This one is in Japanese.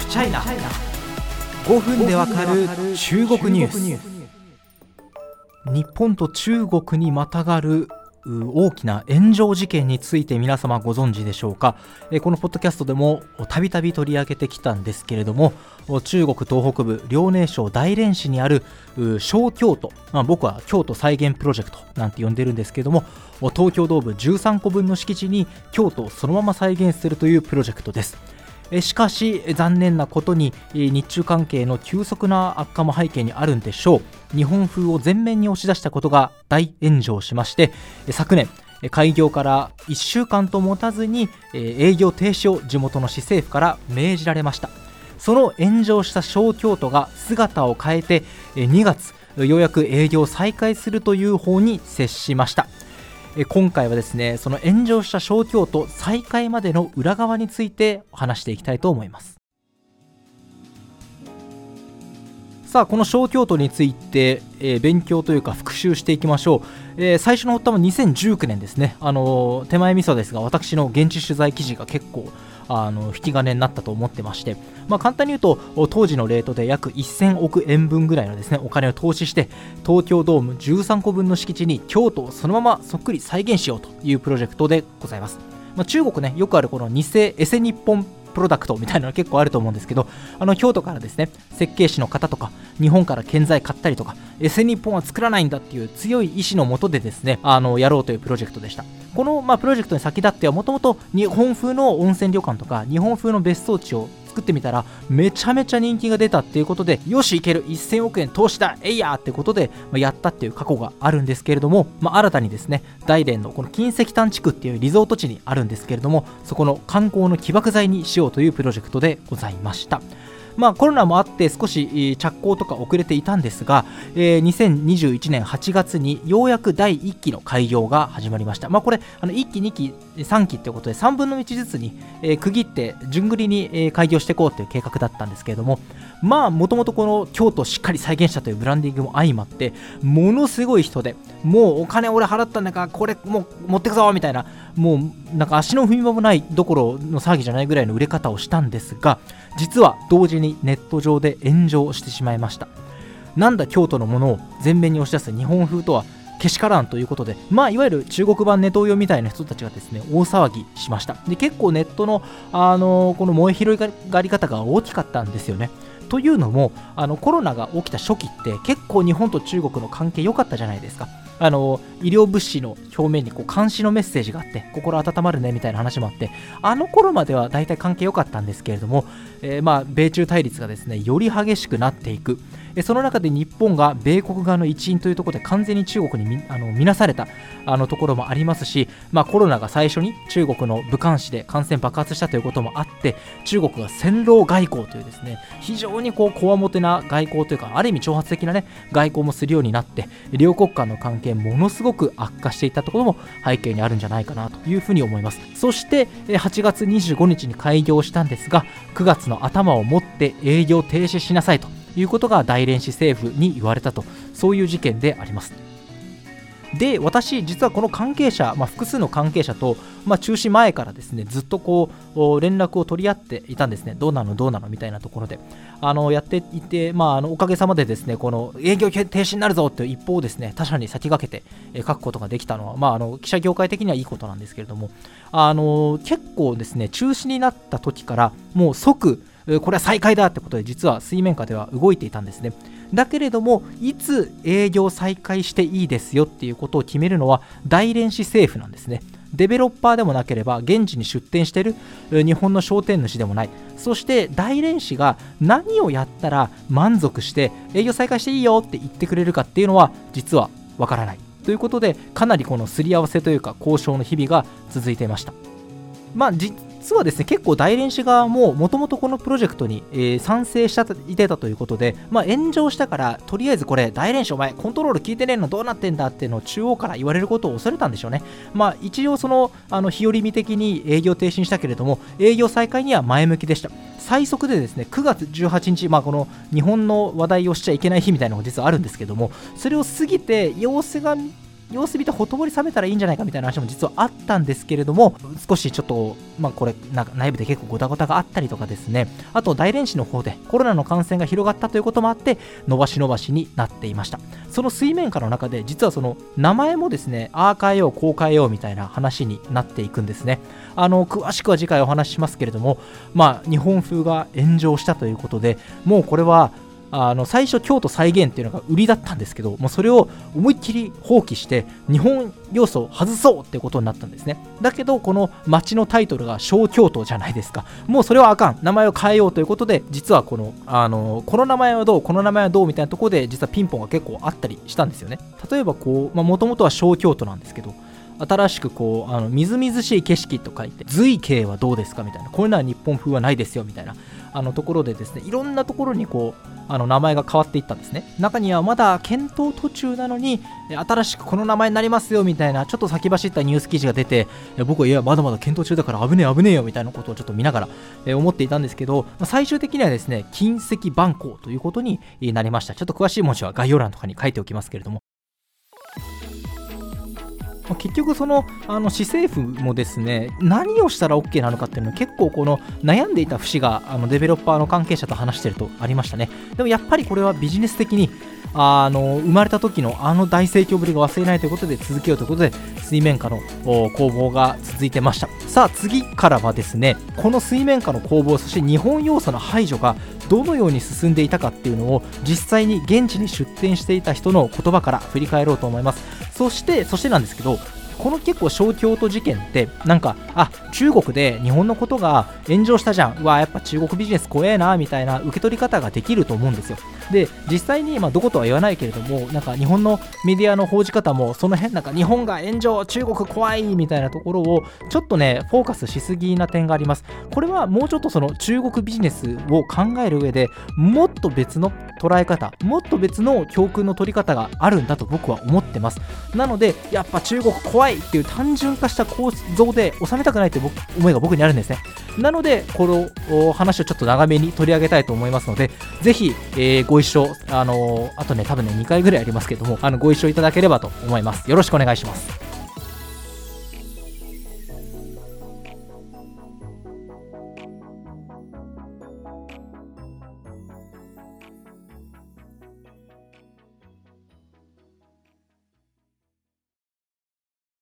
フチャイナ5分でわかる中国ニュース。日本と中国にまたがる大きな炎上事件について皆様ご存知でしょうか？このポッドキャストでもたびたび取り上げてきたんですけれども中国東北部遼寧省大連市にある小京都、まあ、僕は京都再現プロジェクトなんて呼んでるんですけれども東京ドーム13個分の敷地に京都をそのまま再現するというプロジェクトです。しかし残念なことに日中関係の急速な悪化も背景にあるんでしょう。日本風を前面に押し出したことが大炎上しまして昨年開業から1週間と持たずに営業停止を地元の市政府から命じられました。その炎上した小京都が姿を変えて2月ようやく営業再開するという方に接しました。え今回はですねその炎上した小京都再開までの裏側について話していきたいと思います。さあこの小京都について、えー、勉強というか復習していきましょう、えー、最初の発端は2019年ですね。あのー、手前味噌ですが私の現地取材記事が結構あの引き金になったと思ってまして、まあ、簡単に言うと当時のレートで約1000億円分ぐらいのですねお金を投資して東京ドーム13個分の敷地に京都をそのままそっくり再現しようというプロジェクトでございます、まあ、中国ねよくあるこの偽エセ日本プロダクトみたいなの結構あると思うんですけど、あの京都からですね、設計士の方とか、日本から建材買ったりとか、エセ日本は作らないんだっていう強い意志のもとでですね、あのやろうというプロジェクトでした。この、まあ、プロジェクトに先立っては、もともと日本風の温泉旅館とか、日本風の別荘地を作ってみたらめちゃめちゃ人気が出たっていうことでよしいける。1000億円投資だ。えいやってことで、まあ、やったっていう過去があるんですけれども、まあ、新たにですね大連のこの金石炭地区っていうリゾート地にあるんですけれどもそこの観光の起爆剤にしようというプロジェクトでございました。まあ、コロナもあって少し着工とか遅れていたんですが、えー、2021年8月にようやく第1期の開業が始まりました。まあ、これあの1期、2期、3期ということで3分の1ずつに、えー、区切って順繰りに、開業していこうという計画だったんですけれども、まあもともとこの京都をしっかり再現したというブランディングも相まってものすごい人でもうお金俺払ったんだからこれもう持ってくぞみたいなもうなんか足の踏み場もないどころの騒ぎじゃないぐらいの売れ方をしたんですが実は同時ににネット上で炎上してしまいました。なんだ京都のものを前面に押し出す日本風とはけしからんということで、まあ、いわゆる中国版ネトウヨみたいな人たちがですね大騒ぎしました。で結構ネットの、あのー、この燃え広がり方が大きかったんですよね。というのもあのコロナが起きた初期って結構日本と中国の関係良かったじゃないですか。あの医療物資の表面にこう監視のメッセージがあって心温まるねみたいな話もあってあの頃までは大体関係良かったんですけれども、えー、まあ米中対立がですねより激しくなっていく。その中で日本が米国側の一員というところで完全に中国にあの見なされたあのところもありますし、まあ、コロナが最初に中国の武漢市で感染爆発したということもあって中国が戦狼外交というですね非常にこうこわもてな外交というかある意味挑発的な、ね、外交もするようになって両国間の関係ものすごく悪化していたところも背景にあるんじゃないかなというふうに思います。そして8月25日に開業したんですが9月の頭をもって営業停止しなさいと。いうことが大連市政府に言われたとそういう事件であります。で私、実はこの関係者、まあ、複数の関係者と、まあ、中止前からですねずっとこう連絡を取り合っていたんですね、どうなの、どうなのみたいなところで、あのやっていて、まあ、あのおかげさまでですねこの営業停止になるぞという一方をですね他社に先駆けて書くことができたのは、まあ、あの記者業界的にはいいことなんですけれども、あの結構ですね中止になった時からもう即これは再開だってことで実は水面下では動いていたんですね。だけれどもいつ営業再開していいですよっていうことを決めるのは大連市政府なんですね。デベロッパーでもなければ現地に出店している日本の商店主でもない。そして大連市が何をやったら満足して営業再開していいよって言ってくれるかっていうのは実はわからない。ということでかなりこのすり合わせというか交渉の日々が続いていました。まあ実はですね結構大連市側ももともとこのプロジェクトに、えー、賛成していたということで、まあ、炎上したからとりあえずこれ大連市お前コントロール聞いてねえのどうなってんだっていうのを中央から言われることを恐れたんでしょうね。まあ一応そのあの日和見的に営業停止にしたけれども営業再開には前向きでした。最速でですね9月18日、まあ、この日本の話題をしちゃいけない日みたいなのが実はあるんですけどもそれを過ぎて様子が様子見てほとぼり冷めたらいいんじゃないかみたいな話も実はあったんですけれども少しちょっとまあこれな内部で結構ごたごたがあったりとかですね。あと大連市の方でコロナの感染が広がったということもあって伸ばし伸ばしになっていました。その水面下の中で実はその名前もですねああ変えようこう変えようみたいな話になっていくんですね。あの詳しくは次回お話ししますけれどもまあ日本風が炎上したということでもうこれはあの最初京都再現っていうのが売りだったんですけどもうそれを思いっきり放棄して日本要素を外そうってことになったんですね。だけどこの町のタイトルが小京都じゃないですか。もうそれはあかん。名前を変えようということで実はこのあのこの名前はどうこの名前はどうみたいなところで実はピンポンが結構あったりしたんですよね。例えばこうもともとは小京都なんですけど新しくこうあのみずみずしい景色と書いて随景はどうですかみたいな。こういうのは日本風はないですよみたいな。あのところでですねいろんなところにこうあの名前が変わっていったんですね。中にはまだ検討途中なのに新しくこの名前になりますよみたいなちょっと先走ったニュース記事が出て僕はいやまだまだ検討中だから危ねえ危ねえよみたいなことをちょっと見ながら思っていたんですけど最終的にはですね金石番号ということになりました。ちょっと詳しい文字は概要欄とかに書いておきますけれども結局そのあの市政府もですね何をしたら OK なのかっていうのは結構この悩んでいた節があのデベロッパーの関係者と話してるとありましたね。でもやっぱりこれはビジネス的にあの生まれた時のあの大盛況ぶりが忘れないということで続けようということで水面下の攻防が続いてました。さあ次からはですねこの水面下の攻防そして日本要素の排除がどのように進んでいたかっていうのを実際に現地に出店していた人の言葉から振り返ろうと思います。そしてそしてなんですけどこの結構小京都事件ってなんかあ中国で日本のことが炎上したじゃん。うわやっぱ中国ビジネス怖えなみたいな受け取り方ができると思うんですよ。で実際に、まあ、どことは言わないけれどもなんか日本のメディアの報じ方もその辺なんか日本が炎上中国怖いみたいなところをちょっとねフォーカスしすぎな点があります。これはもうちょっとその中国ビジネスを考える上でもっと別の捉え方もっと別の教訓の取り方があるんだと僕は思ってます。なのでやっぱ中国怖いっていう単純化した構造で収めたくないという思いが僕にあるんですね。なのでこの話をちょっと長めに取り上げたいと思いますのでぜひ、えー、ご一緒あのあとね多分ね2回ぐらいありますけどもあのご一緒いただければと思います。よろしくお願いします。